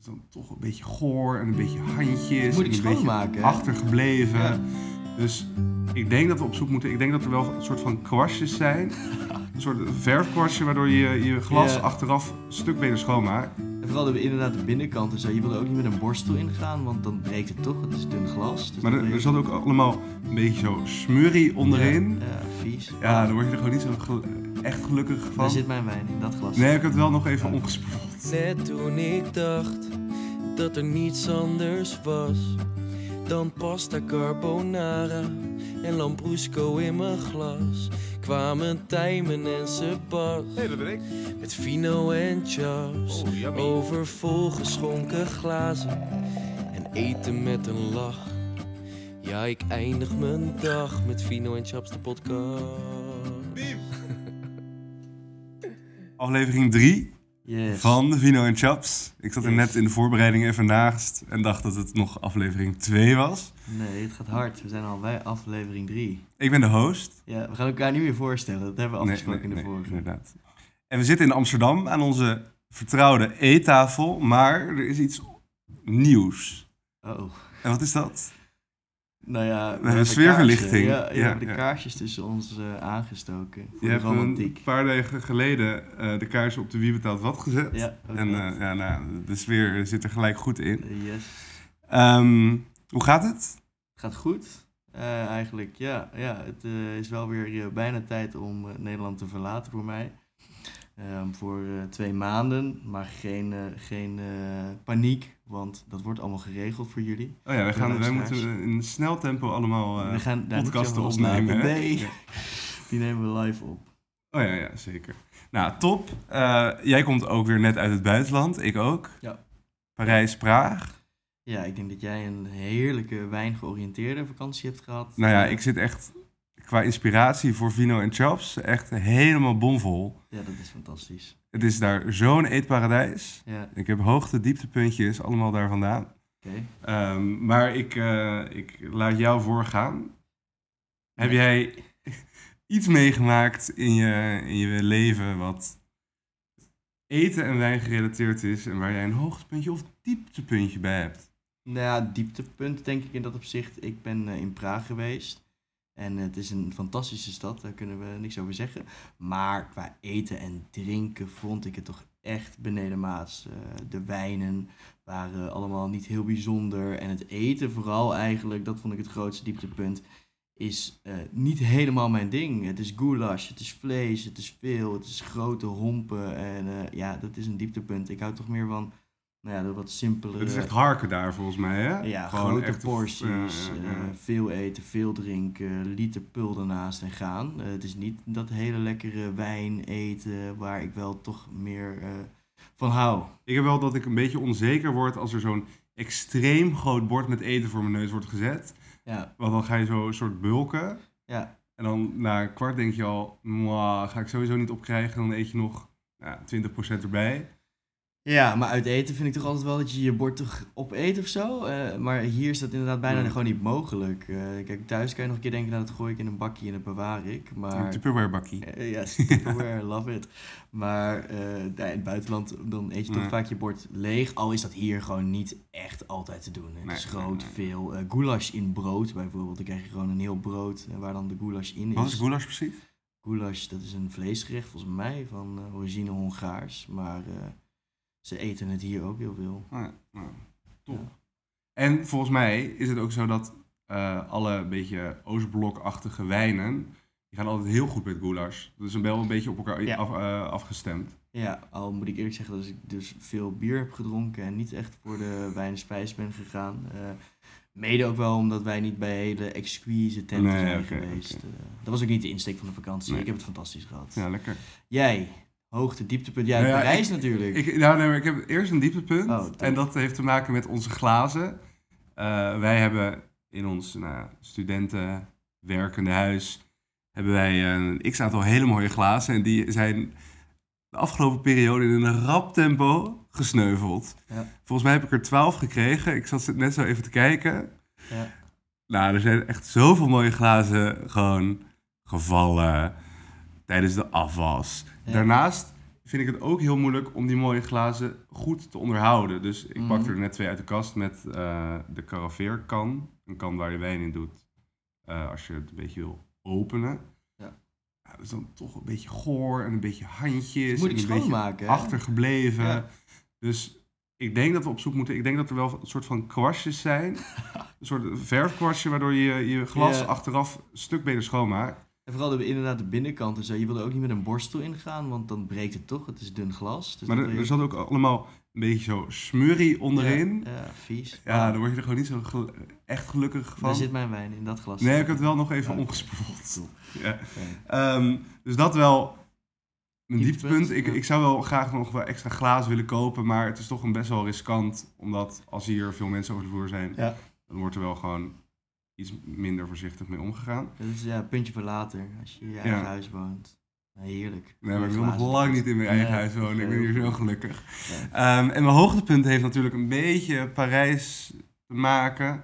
is dan toch een beetje goor en een beetje handjes. Moet ik en een beetje schoonmaken, hè? achtergebleven. Ja. Dus ik denk dat we op zoek moeten. Ik denk dat er wel een soort van kwastjes zijn. Een soort verfkwastje waardoor je je glas Ja. achteraf een stuk beter schoonmaakt. En vooral de, inderdaad de binnenkant en zo. Je wil er ook niet met een borstel ingaan, want dan breekt het toch. Het is dun glas. Dus Maar dan er, er zat ook allemaal een beetje zo smurrie onderin. Ja, ja, vies. Ja, dan word je er gewoon niet zo gel- echt gelukkig van. Daar zit mijn wijn in, dat glas. Nee, ik heb het wel nog even omgespoeld. Net toen ik dacht dat er niets anders was dan pasta carbonara en lambrusco in mijn glas, kwamen Tijmen en Sebas Nee, dat ben ik. met vino en chaps Oh, yummy. over volgeschonken glazen en eten met een lach. Ja, ik eindig mijn dag met vino en chaps de podcast. Aflevering 3 Yes. van de Vino en Chaps. Ik zat er Yes. net in de voorbereiding even naast en dacht dat het nog aflevering 2 was. Nee, het gaat hard. We zijn al bij aflevering 3. Ik ben de host. Ja, we gaan elkaar niet meer voorstellen. Dat hebben we Nee, afgesproken nee, in de nee, vorige. inderdaad. En we zitten in Amsterdam aan onze vertrouwde eettafel, maar er is iets nieuws. Oh. En wat is dat? Nou ja, we hebben sfeerverlichting. Ja, Ja, de kaarsjes tussen ons eh, aangestoken. Voor Je de hebt romantiek. een paar dagen geleden eh, de kaars op de Wie betaalt wat gezet. Ja, en eh, ja, nou, de sfeer zit er gelijk goed in. Yes. Ehm, hoe gaat het? Het gaat goed. Eigenlijk, ja. ja het is wel weer bijna tijd om Nederland te verlaten voor mij. Ehm, voor eh, twee maanden, maar geen, eh, geen eh, paniek, want dat wordt allemaal geregeld voor jullie. Oh ja, wij, gaan, wij moeten in snel tempo allemaal We gaan podcasten opnemen. opnemen. hè? Nee, Ja. die nemen we live op. Oh ja, ja, zeker. Nou, top. Jij komt ook weer net uit het buitenland. Ik ook. Ja. Parijs, Praag. Ja, ik denk dat jij een heerlijke wijngeoriënteerde vakantie hebt gehad. Nou ja, ik zit echt qua inspiratie voor Vino en Chaps echt helemaal bomvol. Ja, dat is fantastisch. Het is daar zo'n eetparadijs. Ja, Ik heb hoogte, dieptepuntjes, allemaal daar vandaan. oké. Ehm, maar ik, eh, ik laat jou voorgaan. Heb jij iets meegemaakt in je, in je leven wat eten en wijn gerelateerd is en waar jij een hoogtepuntje of dieptepuntje bij hebt? Nou ja, dieptepunt denk ik in dat opzicht. Ik ben eh, in Praag geweest. En het is een fantastische stad, daar kunnen we niks over zeggen. Maar qua eten en drinken vond ik het toch echt benedenmaats. Eh, de wijnen waren allemaal niet heel bijzonder. En het eten vooral eigenlijk, dat vond ik het grootste dieptepunt, is eh, niet helemaal mijn ding. Het is goulash, het is vlees, het is veel, het is grote hompen. En eh, ja, dat is een dieptepunt. Ik hou toch meer van nou ja, de wat simpelere... Het is echt harken daar volgens mij, hè? Ja, Gewoon grote porties, ja, ja, ja. eh, veel eten, veel drinken, liter pul ernaast en gaan. Eh, het is niet dat hele lekkere wijn eten waar ik wel toch meer eh, van hou. Ik heb wel dat ik een beetje onzeker word als er zo'n extreem groot bord met eten voor mijn neus wordt gezet. Ja, Want dan ga je zo een soort bulken. ja, En dan na een kwart denk je al, "Mwah, ga ik sowieso niet opkrijgen. Dan eet je nog nou, 20% erbij. Ja, maar uit eten vind ik toch altijd wel dat je je bord toch opeet of zo. Eh, maar hier is dat inderdaad bijna Hmm. gewoon niet mogelijk. Eh, kijk, thuis kan je nog een keer denken, nou dat gooi ik in een bakje en dat bewaar ik. Maar... Een Tupperware bakkie. Eh, Ja, Tupperware, love it. Maar eh, in het buitenland dan eet je toch Nee. vaak je bord leeg. Al is dat hier gewoon niet echt altijd te doen. Het Nee, is groot, nee. veel. eh goulash in brood bijvoorbeeld. Dan krijg je gewoon een heel brood eh, waar dan de goulash in Wat is. is goulash precies? Goulash, dat is een vleesgerecht volgens mij van eh, origine Hongaars. Maar eh, ze eten het hier ook heel veel. Ah, ja, nou, top. Ja. En volgens mij is het ook zo dat eh, alle beetje Oostblokachtige wijnen, die gaan altijd heel goed met goulash. Dat is wel een beetje op elkaar Ja. af, eh, afgestemd. Ja, al moet ik eerlijk zeggen dat ik dus veel bier heb gedronken en niet echt voor de wijn en spijs ben gegaan. Eh, mede ook wel omdat wij niet bij hele exquise tenten Nee, zijn geweest. dat was ook niet de insteek van de vakantie. Nee. Ik heb het fantastisch gehad. Ja, lekker. Jij, hoogte, dieptepunt. Jij, Nou ja, Parijs ik- natuurlijk. Ik, nou, nee, maar ik heb eerst een dieptepunt. Oh, en dat heeft te maken met onze glazen. Eh, wij hebben in ons nou, studenten werkende huis... hebben wij een x-aantal hele mooie glazen. En die zijn de afgelopen periode in een rap tempo gesneuveld. Ja. Volgens mij heb ik er twaalf gekregen. Ik zat net zo even te kijken. Ja. Nou, er zijn echt zoveel mooie glazen gewoon gevallen tijdens de afwas. Ja. Daarnaast vind ik het ook heel moeilijk om die mooie glazen goed te onderhouden. Dus ik Mhm. pakte er net twee uit de kast met eh, de caraveerkan. Een kan waar je wijn in doet eh, als je het een beetje wil openen. Ja. Ja, dat is dan toch een beetje goor en een beetje handjes. Moet en ik een beetje hè? achtergebleven. Ja. Dus ik denk dat we op zoek moeten. Ik denk dat er wel een soort van kwastjes zijn. een soort verfkwastje waardoor je je glas achteraf een stuk beter schoonmaakt. En vooral de, inderdaad de binnenkant en zo. Je wil er ook niet met een borstel ingaan, want dan breekt het toch. Het is dun glas. Dus Maar er, er zat ook allemaal een beetje zo smurrie onderin. Ja, ja, vies. Ja, dan word je er gewoon niet zo gel- echt gelukkig van. Daar zit mijn wijn in, dat glas. Nee, ik heb het wel nog even Oké. omgespoeld. Ja. Ja. Ehm, dus dat wel een Dieptepunt, dieptepunt. Ik, ja. ik zou wel graag nog wel extra glazen willen kopen, maar het is toch een best wel riskant. Omdat als hier veel mensen over de vloer zijn, Ja. dan wordt er wel gewoon iets minder voorzichtig mee omgegaan. Is ja, puntje voor later, als je in je eigen Ja. huis woont. Heerlijk. Nee, maar ik wil nog lang niet in mijn eigen huis wonen. Ik ben hier zo gelukkig. Ja. Ehm, en mijn hoogtepunt heeft natuurlijk een beetje Parijs te maken.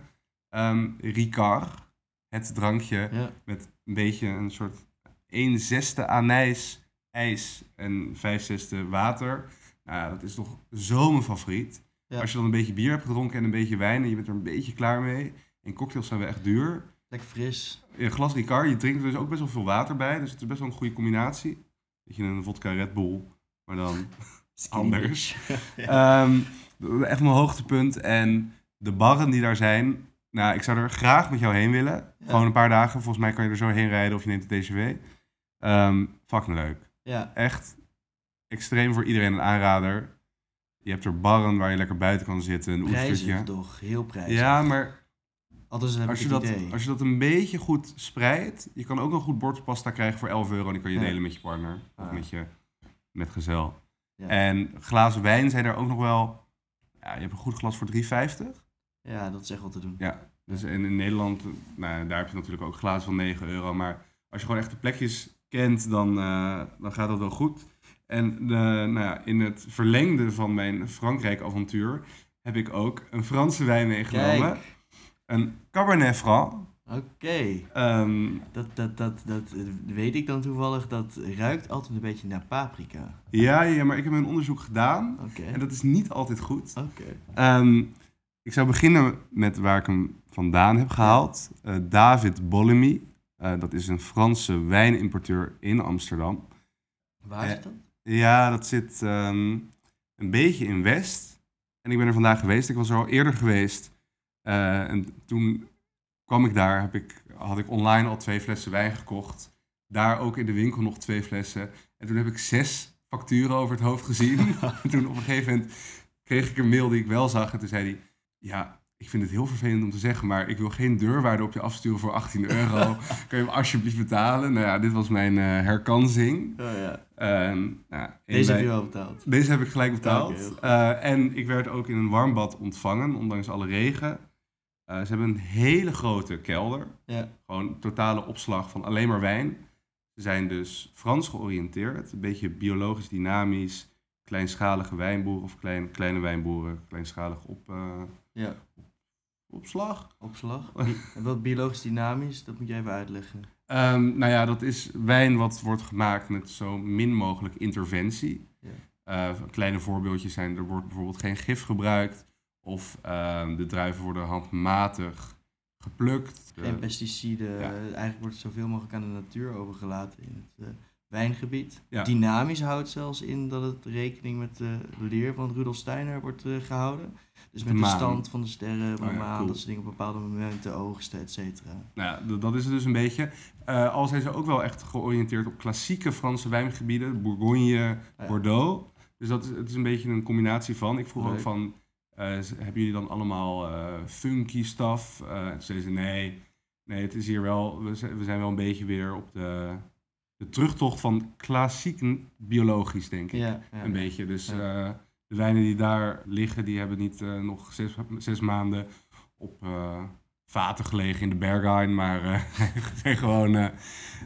Ehm Ricard, het drankje Ja. met een beetje een soort 1 zesde anijs, ijs en 5 zesde water. Nou, dat is toch zo mijn favoriet. Als je dan een beetje bier hebt gedronken en een beetje wijn en je bent er een beetje klaar mee. En cocktails zijn wel echt duur. Lekker fris. Een glas Ricard, je drinkt er dus ook best wel veel water bij. Dus het is best wel een goede combinatie. Beetje een vodka Red Bull, maar dan anders. Ehm, echt mijn hoogtepunt. En de barren die daar zijn. Nou, ik zou er graag met jou heen willen. Ja. Gewoon een paar dagen. Volgens mij kan je er zo heen rijden of je neemt de TCW. Ehm fucking leuk. Ja, Echt extreem voor iedereen een aanrader. Je hebt er barren waar je lekker buiten kan zitten. Een prijzig toch. Heel prijzig. Ja, maar Althans, heb als je, dat, idee. als je dat een beetje goed spreidt. Je kan ook een goed bord pasta krijgen voor 11 euro. En die kan je Ja. delen met je partner. Of met je metgezel. Ja. En glazen wijn zijn er ook nog wel. Ja, je hebt een goed glas voor 3,50. Ja, dat is echt wat te doen. Ja, dus en in Nederland, nou, daar heb je natuurlijk ook glazen van 9 euro. Maar als je gewoon echt de plekjes kent, dan, eh, dan gaat dat wel goed. En de, nou ja, in het verlengde van mijn Frankrijk-avontuur heb ik ook een Franse wijn meegenomen. Kijk. Een Cabernet Franc. Oké. Ehm, Dat, dat, dat, dat eh, weet ik dan toevallig. Dat ruikt altijd een beetje naar paprika. ja, ja, maar ik heb een onderzoek gedaan. En dat is niet altijd goed. Oké. Ehm, ik zou beginnen met waar ik hem vandaan heb gehaald. Eh, David Bollemy. Eh, dat is een Franse wijnimporteur in Amsterdam. Waar Eh, zit dat? Ja, dat zit ehm, een beetje in West. En ik ben er vandaag geweest. Ik was er al eerder geweest. Eh, en toen kwam ik daar. Heb ik, had ik online al twee flessen wijn gekocht. Daar ook in de winkel nog twee flessen. En toen heb ik zes facturen over het hoofd gezien. en toen op een gegeven moment kreeg ik een mail die ik wel zag. En toen zei hij, ja, ik vind het heel vervelend om te zeggen, maar ik wil geen deurwaarde op je afsturen voor 18 euro. Kan je hem alsjeblieft betalen? Nou ja, dit was mijn eh, herkansing. Oh ja. Ehm, nou, Deze heb je wel betaald. deze heb ik gelijk betaald. Eh, en ik werd ook in een warmbad ontvangen, ondanks alle regen. Eh, ze hebben een hele grote kelder. Ja. Gewoon totale opslag van alleen maar wijn. Ze zijn dus Frans georiënteerd. Een beetje biologisch dynamisch. Kleinschalige wijnboeren of klein, kleine wijnboeren. Kleinschalig op, eh, Ja. opslag. Opslag. En wat biologisch dynamisch, dat moet je even uitleggen. Ehm, nou ja, dat is wijn wat wordt gemaakt met zo min mogelijk interventie. Ja. Eh, kleine voorbeeldjes zijn, er wordt bijvoorbeeld geen gif gebruikt. Of ehm, de druiven worden handmatig geplukt. Geen Eh, pesticiden. ja. Eigenlijk wordt het zoveel mogelijk aan de natuur overgelaten in het eh, wijngebied. Ja. Dynamisch houdt zelfs in dat het rekening met de leer van Rudolf Steiner wordt eh, gehouden. Dus met De stand van de sterren, van Oh de ja, maan, cool. dat soort dingen op bepaalde momenten oogsten, et cetera. Nou ja, dat is het dus een beetje. Al zijn ze ook wel echt georiënteerd op klassieke Franse wijngebieden. Bourgogne. Bordeaux. Dus dat is, het is een beetje een combinatie van. Ik vroeg ook van, hebben jullie dan allemaal eh, funky stuff? Eh, en toen zeiden ze, nee, nee, het is hier wel, we zijn, we zijn wel een beetje weer op de, de terugtocht van klassiek biologisch, denk ik. Ja, ja, een beetje. Dus Ja. eh, de wijnen die daar liggen, die hebben niet eh, nog zes, zes maanden op eh, vaten gelegen in de Berghain, maar eh, zijn gewoon, eh,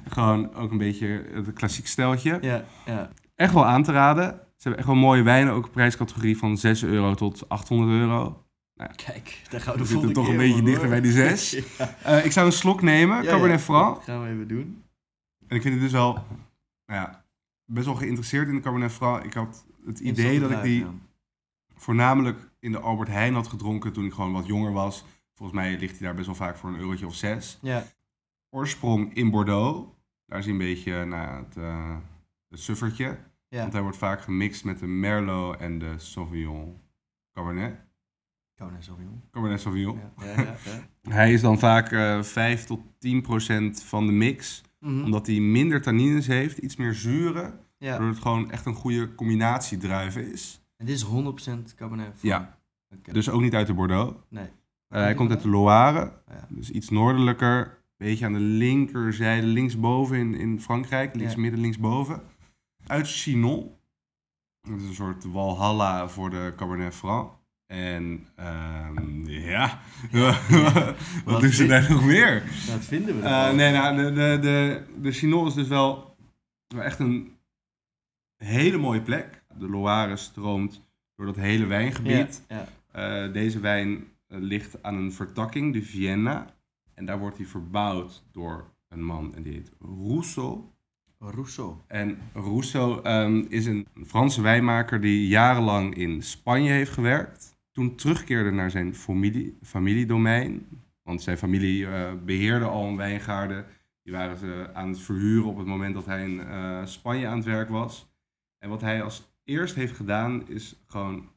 gewoon ook een beetje het klassiek steltje. Ja, ja. Echt wel aan te raden. Ze hebben echt wel mooie wijnen, ook een prijscategorie van 6 euro tot 800 euro. Kijk, daar gaan we de volgende toch een beetje dichter bij die zes. Ja. Eh, ik zou een slok nemen, Ja, Cabernet Franc. Dat gaan we even doen. En ik vind het dus wel, nou ja, best wel geïnteresseerd in de Cabernet Franc. Ik had het idee dat ik die ja. voornamelijk in de Albert Heijn had gedronken toen ik gewoon wat jonger was. Volgens mij ligt hij daar best wel vaak voor een eurotje of zes. Ja, Oorsprong in Bordeaux. Daar is hij een beetje nou, het, eh, het suffertje. Ja. Want hij wordt vaak gemixt met de Merlot en de Sauvignon Cabernet. Cabernet Sauvignon. Cabernet Sauvignon. Ja, ja, ja. ja. Hij is dan vaak eh 5 tot 10 procent van de mix. Mhm. Omdat hij minder tannines heeft, iets meer zuren. ja. Waardoor het gewoon echt een goede combinatie druiven is. En dit is 100% Cabernet Franc. Ja. Dus ook niet uit de Bordeaux. Nee. Eh, hij komt uit de Loire. Oh, ja. Dus iets noordelijker. Beetje aan de linkerzijde, linksboven in, in Frankrijk. Links Ja. midden, linksboven. Uit Chinon. Dat is een soort walhalla voor de Cabernet Franc. En ehm, ja, wat Wat doen ze daar nog meer? Dat vinden we ervan. nee, nou, de, de, de, de Chinon is dus wel wel echt een hele mooie plek. De Loire stroomt door dat hele wijngebied. Ja, Eh, deze wijn eh, ligt aan een vertakking, de Vienna. En daar wordt hij verbouwd door een man en die heet Rousseau. Rousseau. En Rousseau ehm, is een Franse wijnmaker die jarenlang in Spanje heeft gewerkt. Toen terugkeerde naar zijn familie, familiedomein. Want zijn familie eh, beheerde al een wijngaarden. Die waren ze aan het verhuren op het moment dat hij in eh, Spanje aan het werk was. En wat hij als eerst heeft gedaan is gewoon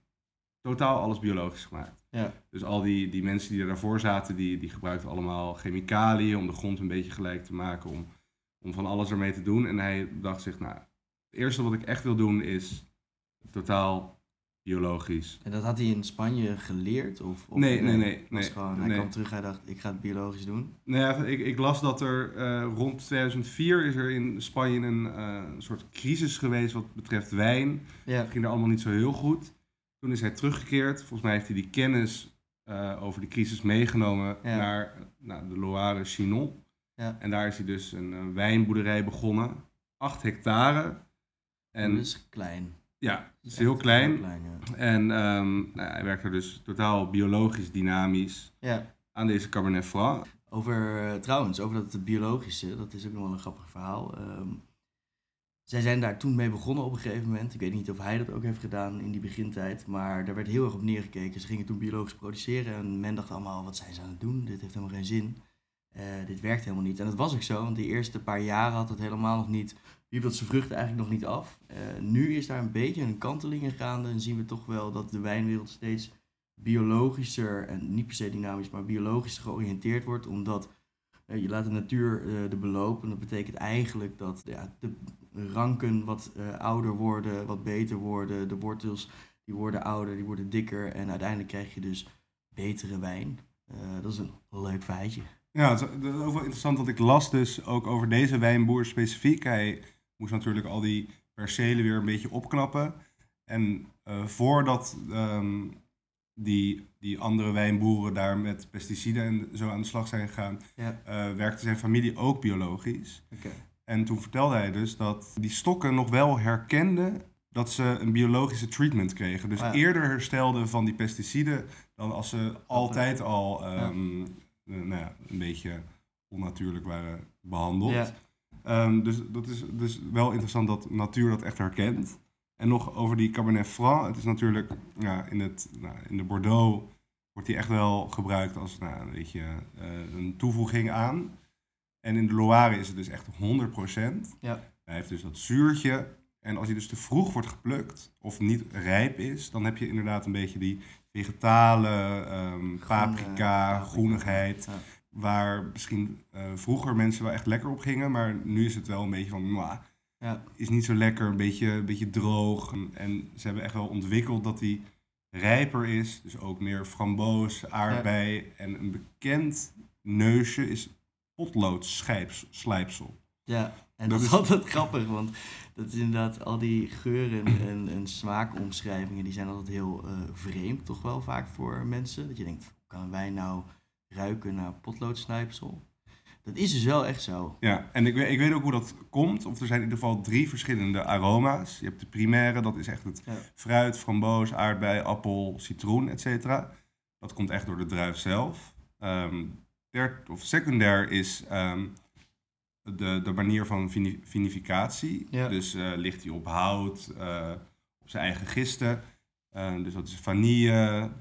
totaal alles biologisch gemaakt. Ja. Dus al die, die mensen die er daarvoor zaten, die, die gebruikten allemaal chemicaliën om de grond een beetje gelijk te maken, om, om van alles ermee te doen. En hij dacht zich, nou, het eerste wat ik echt wil doen is totaal biologisch. En dat had hij in Spanje geleerd? Of, of Nee, nee, nee, nee, gewoon, hij nee. kwam terug, hij dacht, ik ga het biologisch doen. Nou ja, ik, ik las dat er eh, rond 2004 is er in Spanje een eh, soort crisis geweest wat betreft wijn. Ja. Het ging er allemaal niet zo heel goed. Toen is hij teruggekeerd. Volgens mij heeft hij die kennis eh, over die crisis meegenomen Ja. naar nou, de Loire Chinon. Ja. En daar is hij dus een, eh, wijnboerderij begonnen. 8 hectare. En dat is klein. ja, het is heel klein. heel klein ja. En ehm, nou, hij werkt er dus totaal biologisch, dynamisch ja. aan deze Cabernet Franc. Over, eh, trouwens, over dat biologische, dat is ook nog wel een grappig verhaal. Ehm, zij zijn daar toen mee begonnen op een gegeven moment. Ik weet niet of hij dat ook heeft gedaan in die begintijd, maar daar werd heel erg op neergekeken. Ze gingen toen biologisch produceren en men dacht allemaal, wat zijn ze aan het doen? Dit heeft helemaal geen zin. Eh, dit werkt helemaal niet. En dat was ook zo, want die eerste paar jaren had het helemaal nog niet, wierp dat zijn vruchten eigenlijk nog niet af. Eh, nu is daar een beetje een kanteling in gaande en zien we toch wel dat de wijnwereld steeds biologischer en niet per se dynamisch, maar biologischer georiënteerd wordt, omdat eh, je laat de natuur de beloop. En dat betekent eigenlijk dat ja, de ranken wat ouder worden, wat beter worden. De wortels die worden ouder, die worden dikker. En uiteindelijk krijg je dus betere wijn. Dat is een leuk feitje. Ja, dat is ook wel interessant, want ik las dus ook over deze wijnboer specifiek. Hij moest natuurlijk al die percelen weer een beetje opknappen. En eh, voordat ehm, die, die andere wijnboeren daar met pesticiden en zo aan de slag zijn gegaan, Ja, eh, werkte zijn familie ook biologisch. oké. En toen vertelde hij dus dat die stokken nog wel herkenden dat ze een biologische treatment kregen. Dus Ah, ja. eerder herstelden van die pesticiden dan als ze altijd al ehm, eh, nou ja, een beetje onnatuurlijk waren behandeld. Ehm, dus dat is dus wel interessant dat natuur dat echt herkent. En nog over die Cabernet Franc. Het is natuurlijk ja, in, het, nou, in de Bordeaux wordt die echt wel gebruikt als nou, een, beetje, eh, een toevoeging aan. En in de Loire is het dus echt 100%. Ja. Hij heeft dus dat zuurtje. En als hij dus te vroeg wordt geplukt of niet rijp is, dan heb je inderdaad een beetje die vegetale ehm, paprika, groenigheid. Ja. Waar misschien eh, vroeger mensen wel echt lekker op gingen, maar nu is het wel een beetje van, mwah, ja, is niet zo lekker, een beetje, een beetje droog. En ze hebben echt wel ontwikkeld dat die rijper is, dus ook meer framboos, aardbei. En een bekend neusje is potloodslijpsel. ja. En Dat dat, is altijd grappig, want dat is inderdaad al die geuren en, en smaakomschrijvingen, die zijn altijd heel eh, vreemd, toch wel vaak voor mensen. Dat je denkt, kan wijn nou ruiken naar potloodsnijpsel? Dat is dus wel echt zo. Ja, en ik weet, ik weet ook hoe dat komt. Of er zijn in ieder geval drie verschillende aroma's. Je hebt de primaire, dat is echt het Ja. fruit, framboos, aardbei, appel, citroen, et cetera. Dat komt echt door de druif zelf. Derd, of secundair is ehm, de, de manier van vini- vinificatie. Ja. Dus eh, ligt hij op hout, eh, op zijn eigen gisten. Eh, dus dat is vanille.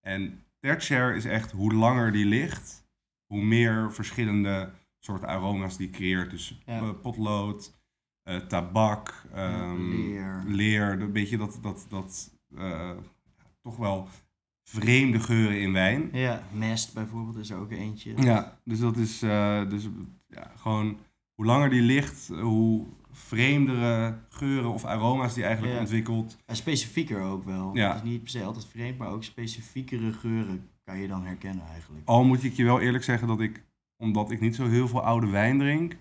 En tertiair is echt hoe langer die ligt, hoe meer verschillende soorten aroma's die creëert. Dus Ja. potlood, tabak, ehm, leer. leer. Een beetje dat, dat, dat toch wel vreemde geuren in wijn. Ja, mest bijvoorbeeld is er ook eentje. Ja, dus dat is eh, dus, ja, gewoon hoe langer die ligt, hoe vreemdere geuren of aroma's die eigenlijk Ja. ontwikkelt. En specifieker ook wel. Ja. Het is niet per se altijd vreemd, maar ook specifiekere geuren kan je dan herkennen eigenlijk. Al moet ik je wel eerlijk zeggen dat ik, omdat ik niet zo heel veel oude wijn drink,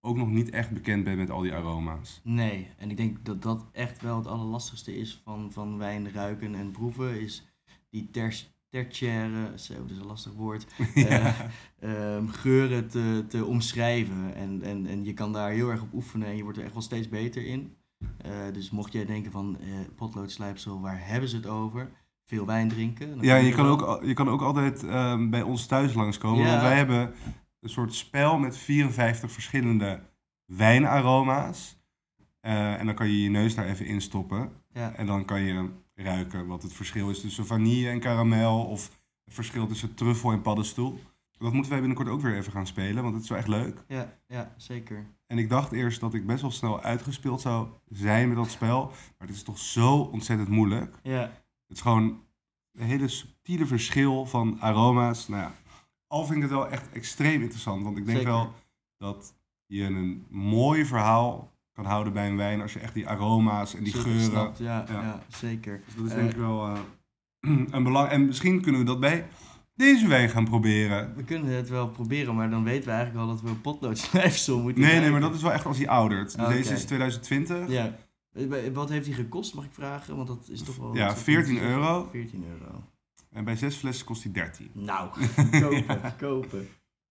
ook nog niet echt bekend ben met al die aroma's. Nee, en ik denk dat dat echt wel het allerlastigste is van, van wijn ruiken en proeven, is die ter, tertiaire, zo, dat is een lastig woord, eh, ehm, geuren te, te omschrijven. En, en, en je kan daar heel erg op oefenen en je wordt er echt wel steeds beter in. Eh, dus mocht jij denken van potloodsslijpsel, waar hebben ze het over? Veel wijn drinken. Ja, kom je kan ook, je kan ook altijd ehm, bij ons thuis langskomen, Ja. want wij hebben een soort spel met 54 verschillende wijnaroma's. En dan kan je je neus daar even in stoppen. Ja. En dan kan je ruiken wat het verschil is tussen vanille en karamel. Of het verschil tussen truffel en paddenstoel. Dat moeten wij binnenkort ook weer even gaan spelen, want het is wel echt leuk. Ja, ja, zeker. En ik dacht eerst dat ik best wel snel uitgespeeld zou zijn met dat spel. Maar het is toch zo ontzettend moeilijk. Ja, Het is gewoon een hele subtiele verschil van aroma's. Nou ja, al vind ik het wel echt extreem interessant. Want ik denk Zeker. wel dat je een mooi verhaal kan houden bij een wijn als je echt die aroma's en die geuren. snapt. Ja, Ja. ja. zeker. Dus dat is Eh, denk ik wel eh, een belang. En misschien kunnen we dat bij deze wijn gaan proberen. We kunnen het wel proberen, maar dan weten we eigenlijk al dat we een potloodschrijfsel moeten Nee, nee, maar dat is wel echt als hij oudert. Dus deze is 2020. Ja. Eh, Wat heeft die gekost, mag ik vragen? Want dat is toch wel... Ja, dat is 14 niet- euro. 14 euro. En bij zes flessen kost hij 13. Nou, kopen, kopen.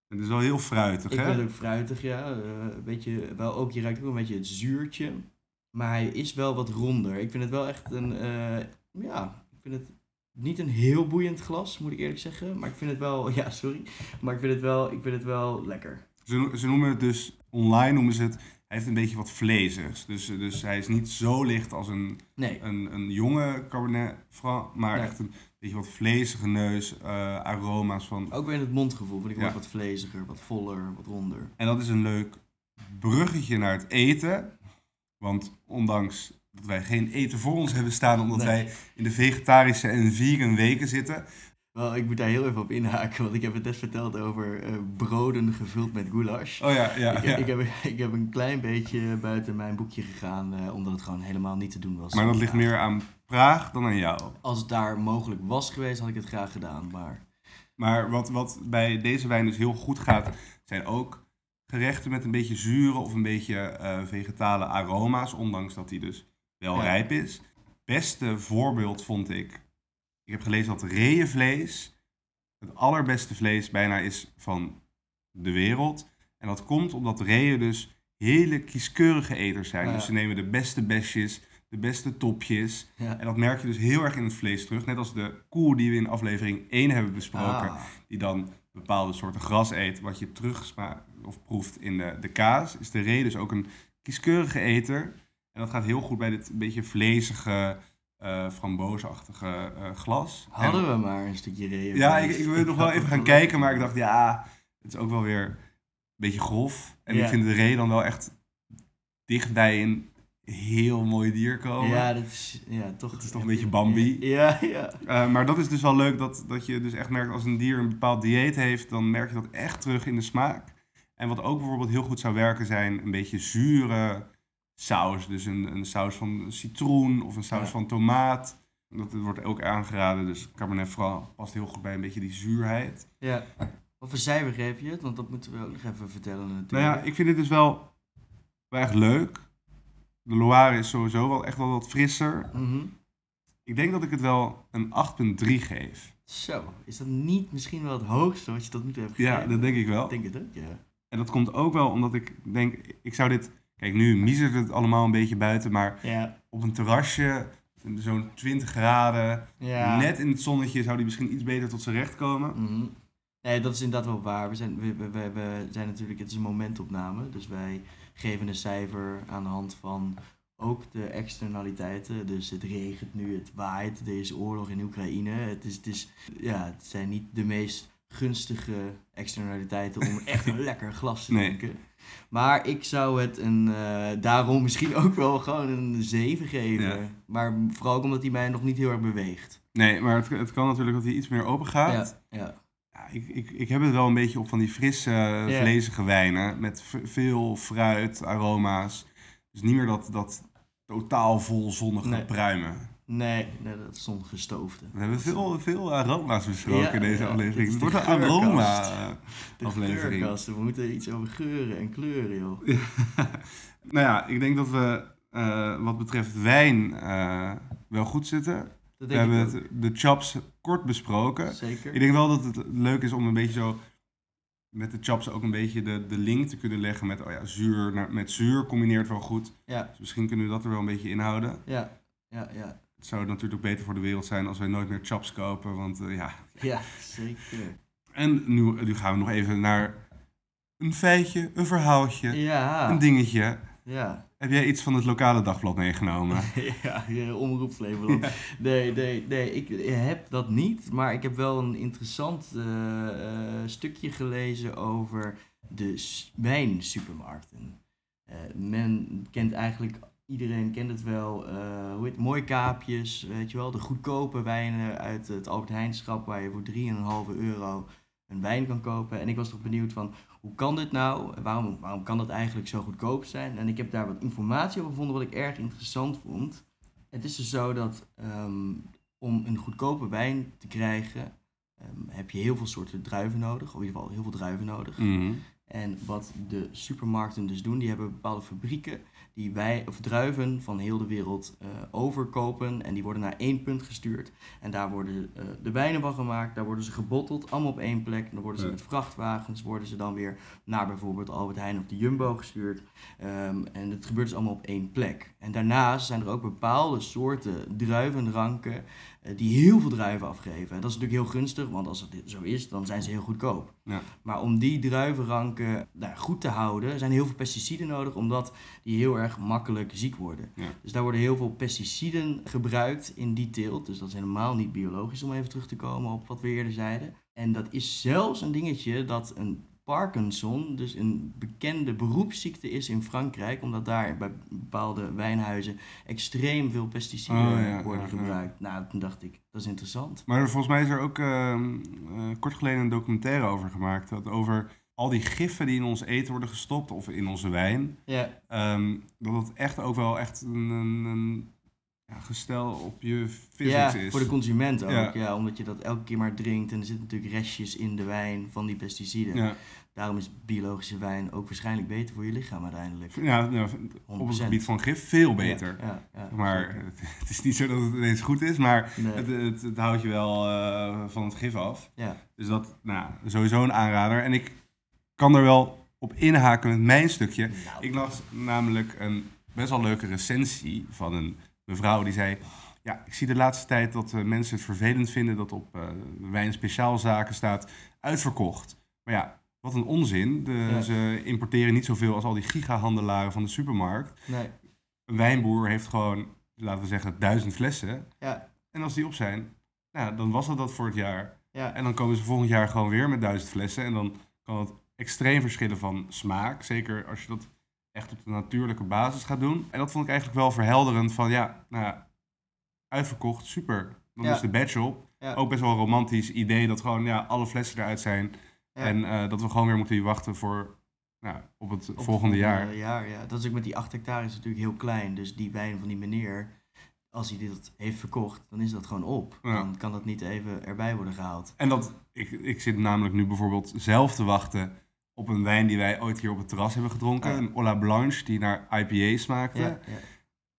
Het is wel heel fruitig, Ik hè? vind het ook fruitig, ja. Eh, een beetje, wel ook, je ruikt ook een beetje het zuurtje. Maar hij is wel wat ronder. Ik vind het wel echt een, eh, ja, ik vind het niet een heel boeiend glas, moet ik eerlijk zeggen. Maar ik vind het wel, ja, sorry. Maar ik vind het wel, ik vind het wel lekker. Ze, no- ze noemen het dus, online noemen ze het, hij heeft een beetje wat vlezigs. Dus, dus hij is niet zo licht als een, Nee, een, een jonge Cabernet Franc, maar Nee. echt een beetje wat vlezige neus, eh, aroma's van... ook weer in het mondgevoel vind ik Ja. wat vleziger, wat voller, wat ronder. En dat is een leuk bruggetje naar het eten. Want ondanks dat wij geen eten voor ons hebben staan, omdat Nee. wij in de vegetarische en vegan weken zitten. Wel, ik moet daar heel even op inhaken, want ik heb het net verteld over eh, broden gevuld met goulash. Oh ja, ja, ik, ja. ik, heb, ik heb een klein beetje buiten mijn boekje gegaan, eh, omdat het gewoon helemaal niet te doen was. Maar dat ligt meer aan Praag dan aan jou. Als het daar mogelijk was geweest, had ik het graag gedaan. Maar Maar wat, wat bij deze wijn dus heel goed gaat, zijn ook gerechten met een beetje zure of een beetje eh, vegetale aroma's, ondanks dat die dus wel Ja. rijp is. Beste voorbeeld vond ik, ik heb gelezen dat reeënvlees het allerbeste vlees bijna is van de wereld. En dat komt omdat reeën dus hele kieskeurige eters zijn. Ja. Dus ze nemen de beste besjes, de beste topjes. ja. En dat merk je dus heel erg in het vlees terug. Net als de koe die we in aflevering 1 hebben besproken Ah, die dan bepaalde soorten gras eet, wat je terugsmaakt of proeft in de, de kaas, is de ree dus ook een kieskeurige eter. En dat gaat heel goed bij dit beetje vlezige, eh framboosachtige eh, glas. hadden En- we maar een stukje reeën. Ja, ik, ik wil nog wel even gaan kijken, maar ik dacht, ja, het is ook wel weer een beetje grof. En Ja. ik vind de ree dan wel echt dicht bij een heel mooi dier komen. Ja, dat is ja, toch... Het is toch een beetje Bambi. Ja, ja. Eh, maar dat is dus wel leuk dat, dat je dus echt merkt als een dier een bepaald dieet heeft, dan merk je dat echt terug in de smaak. En wat ook bijvoorbeeld heel goed zou werken zijn een beetje zure saus. Dus een, een saus van citroen of een saus Ja. van tomaat. Dat wordt ook aangeraden, dus Cabernet Franc past heel goed bij een beetje die zuurheid. ja. Wat voor cijfer geef je het? Want dat moeten we ook nog even vertellen natuurlijk. Nou ja, ik vind dit dus wel, wel echt leuk. De Loire is sowieso wel echt wel wat frisser. Mhm. Ik denk dat ik het wel een 8,3 geef. Zo, is dat niet misschien wel het hoogste wat je tot nu toe hebt Ja, gegeven? dat denk ik wel. Ik denk het ook, ja. En dat komt ook wel omdat ik denk, ik zou dit... Kijk, nu miezert het allemaal een beetje buiten, maar Ja, op een terrasje, zo'n 20 graden, ja. net in het zonnetje, zou die misschien iets beter tot zijn recht komen. Mhm. Nee, dat is inderdaad wel waar. We zijn, we, we, we, we zijn natuurlijk, het is een momentopname. Dus wij geven een cijfer aan de hand van ook de externaliteiten. Dus het regent nu, het waait, er is oorlog in Oekraïne. Het, is, het, is, ja, het zijn niet de meest gunstige externaliteiten om echt een lekker glas te Nee. drinken. Maar ik zou het een, eh, daarom misschien ook wel gewoon een 7 geven. Ja. Maar vooral ook omdat hij mij nog niet heel erg beweegt. Nee, maar het, het kan natuurlijk dat hij iets meer open gaat. Ja, ja. Ja, ik, ik, ik heb het wel een beetje op van die frisse, Ja. vlezige wijnen. Met veel fruit, aroma's. Dus niet meer dat, dat totaal vol zonnige Nee. pruimen. Nee, nee, dat is gestoofde. We hebben veel, veel aroma's besproken Ja, in deze ja, aflevering. Het de wordt een aroma geurkast. De aflevering. geurkasten, we moeten iets over geuren en kleuren, joh. nou ja, ik denk dat we eh, wat betreft wijn eh, wel goed zitten. We hebben het, de chaps kort besproken. Zeker. Ik denk wel dat het leuk is om een beetje zo met de chaps ook een beetje de, de link te kunnen leggen met, oh ja, zuur naar, met zuur combineert wel goed. Ja, Dus misschien kunnen we dat er wel een beetje inhouden. ja, ja, ja. Het zou natuurlijk beter voor de wereld zijn als wij nooit meer chaps kopen, want eh, ja. Ja, zeker. En nu, nu gaan we nog even naar een feitje, een verhaaltje, Ja, een dingetje. ja. Heb jij iets van het lokale dagblad meegenomen? ja, omroep Flevoland. Nee, nee, nee, ik heb dat niet. Maar ik heb wel een interessant eh, eh, stukje gelezen over de wijnsupermarkten. Eh, men kent eigenlijk, iedereen kent het wel, eh hoe heet het, mooie kaapjes, weet je wel. De goedkope wijnen uit het Albert Heijnschap waar je voor 3,5 euro een wijn kan kopen. En ik was toch benieuwd van, hoe kan dit nou? Waarom, waarom kan dat eigenlijk zo goedkoop zijn? En ik heb daar wat informatie over gevonden wat ik erg interessant vond. Het is dus zo dat ehm, om een goedkope wijn te krijgen, ehm, heb je heel veel soorten druiven nodig. Of in ieder geval heel veel druiven nodig. Mhm. En wat de supermarkten dus doen, die hebben bepaalde fabrieken die wij, of druiven van heel de wereld eh, overkopen. En die worden naar één punt gestuurd. En daar worden eh, de wijnen van gemaakt, daar worden ze gebotteld, allemaal op één plek. En dan worden ze Ja. met vrachtwagens, worden ze dan weer naar bijvoorbeeld Albert Heijn of de Jumbo gestuurd. Ehm, en het gebeurt dus allemaal op één plek. En daarnaast zijn er ook bepaalde soorten druivenranken die heel veel druiven afgeven. En dat is natuurlijk heel gunstig, want als het zo is, dan zijn ze heel goedkoop. Ja. Maar om die druivenranken nou, goed te houden, zijn heel veel pesticiden nodig, omdat die heel erg makkelijk ziek worden. Ja. Dus daar worden heel veel pesticiden gebruikt in die teelt. Dus dat is helemaal niet biologisch, om even terug te komen op wat we eerder zeiden. En dat is zelfs een dingetje dat een Parkinson, dus een bekende beroepsziekte is in Frankrijk, omdat daar bij bepaalde wijnhuizen extreem veel pesticiden Oh, ja, worden ja, ja. gebruikt. Nou, toen dacht ik, dat is interessant. Maar volgens mij is er ook eh, kort geleden een documentaire over gemaakt. Dat over al die giffen die in ons eten worden gestopt of in onze wijn. Ja, ehm, dat het echt ook wel echt een, een, een ja, gestel op je physics ja is. voor de consument ook. Ja. Ja. omdat je dat elke keer maar drinkt en er zitten natuurlijk restjes in de wijn van die pesticiden. ja. Daarom is biologische wijn ook waarschijnlijk beter voor je lichaam uiteindelijk. Ja, nou, op het 100%. gebied van gif veel beter. Ja, ja, ja, Maar het, is niet zo dat het ineens goed is, maar Nee. het, het, het houdt je wel eh, van het gif af. Ja, Dus dat, nou, sowieso een aanrader. En ik kan er wel op inhaken met mijn stukje. Nou, Ik las namelijk een best wel leuke recensie van een mevrouw die zei... Ja, ik zie de laatste tijd dat eh, mensen het vervelend vinden dat op eh wijn speciaalzaken staat uitverkocht. Maar ja, wat een onzin. De, Ja. Ze importeren niet zoveel als al die gigahandelaren van de supermarkt. nee. Een wijnboer heeft gewoon, laten we zeggen, duizend flessen. Ja, En als die op zijn, nou, dan was dat dat voor het jaar. ja, En dan komen ze volgend jaar gewoon weer met duizend flessen. En dan kan het extreem verschillen van smaak. Zeker als je dat echt op de natuurlijke basis gaat doen. En dat vond ik eigenlijk wel verhelderend van ja, nou ja, uitverkocht, super. Dan Ja. is de badge op. ja. Ook best wel een romantisch idee dat gewoon ja, alle flessen eruit zijn. En eh, dat we gewoon weer moeten wachten voor, nou, op het Op het volgende jaar. jaar. Ja, dat is ook met die 8 hectare is natuurlijk heel klein. Dus die wijn van die meneer, als hij dit heeft verkocht, dan is dat gewoon op. Ja. Dan kan dat niet even erbij worden gehaald. En dat, ik, ik zit namelijk nu bijvoorbeeld zelf te wachten op een wijn die wij ooit hier op het terras hebben gedronken. Ja. Een Ola Blanche die naar IPA smaakte. Ja, ja.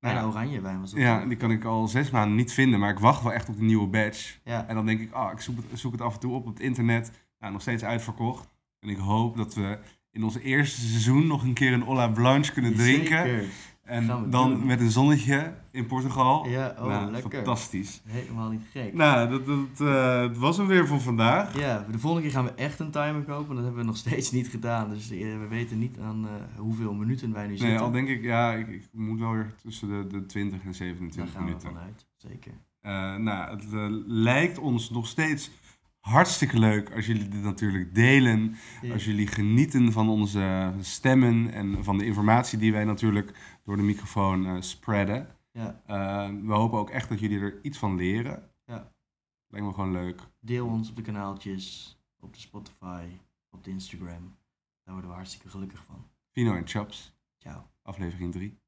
Nou ja, oranje wijn was dat ja, die kan ik al zes maanden niet vinden, maar ik wacht wel echt op de nieuwe badge. Ja, En dan denk ik, ah, ik zoek het, zoek het af en toe op op het internet. Nou, nog steeds uitverkocht. En ik hoop dat we in ons eerste seizoen nog een keer een Ola Blanche kunnen drinken. Zeker. En Gaan dan doen. met een zonnetje in Portugal. Ja, oh, Nou, lekker. Fantastisch. Helemaal niet gek. Nou, dat, dat, eh, was hem weer voor vandaag. Ja, de volgende keer gaan we echt een timer kopen. Dat hebben we nog steeds niet gedaan. Dus eh, we weten niet aan eh, hoeveel minuten wij nu Nee, zitten. al denk ik, ja, ik, ik moet wel weer tussen de, de 20 en Daar 27 gaan we minuten. vanuit. Zeker. Nou, het lijkt ons nog steeds hartstikke leuk als jullie dit natuurlijk delen. Als jullie genieten van onze stemmen en van de informatie die wij natuurlijk door de microfoon eh, spreaden. Ja. Eh, we hopen ook echt dat jullie er iets van leren. Ja. Lijkt me gewoon leuk. Deel ons op de kanaaltjes, op de Spotify, op de Instagram. Daar worden we hartstikke gelukkig van. Vino en Chops, Ciao. aflevering 3.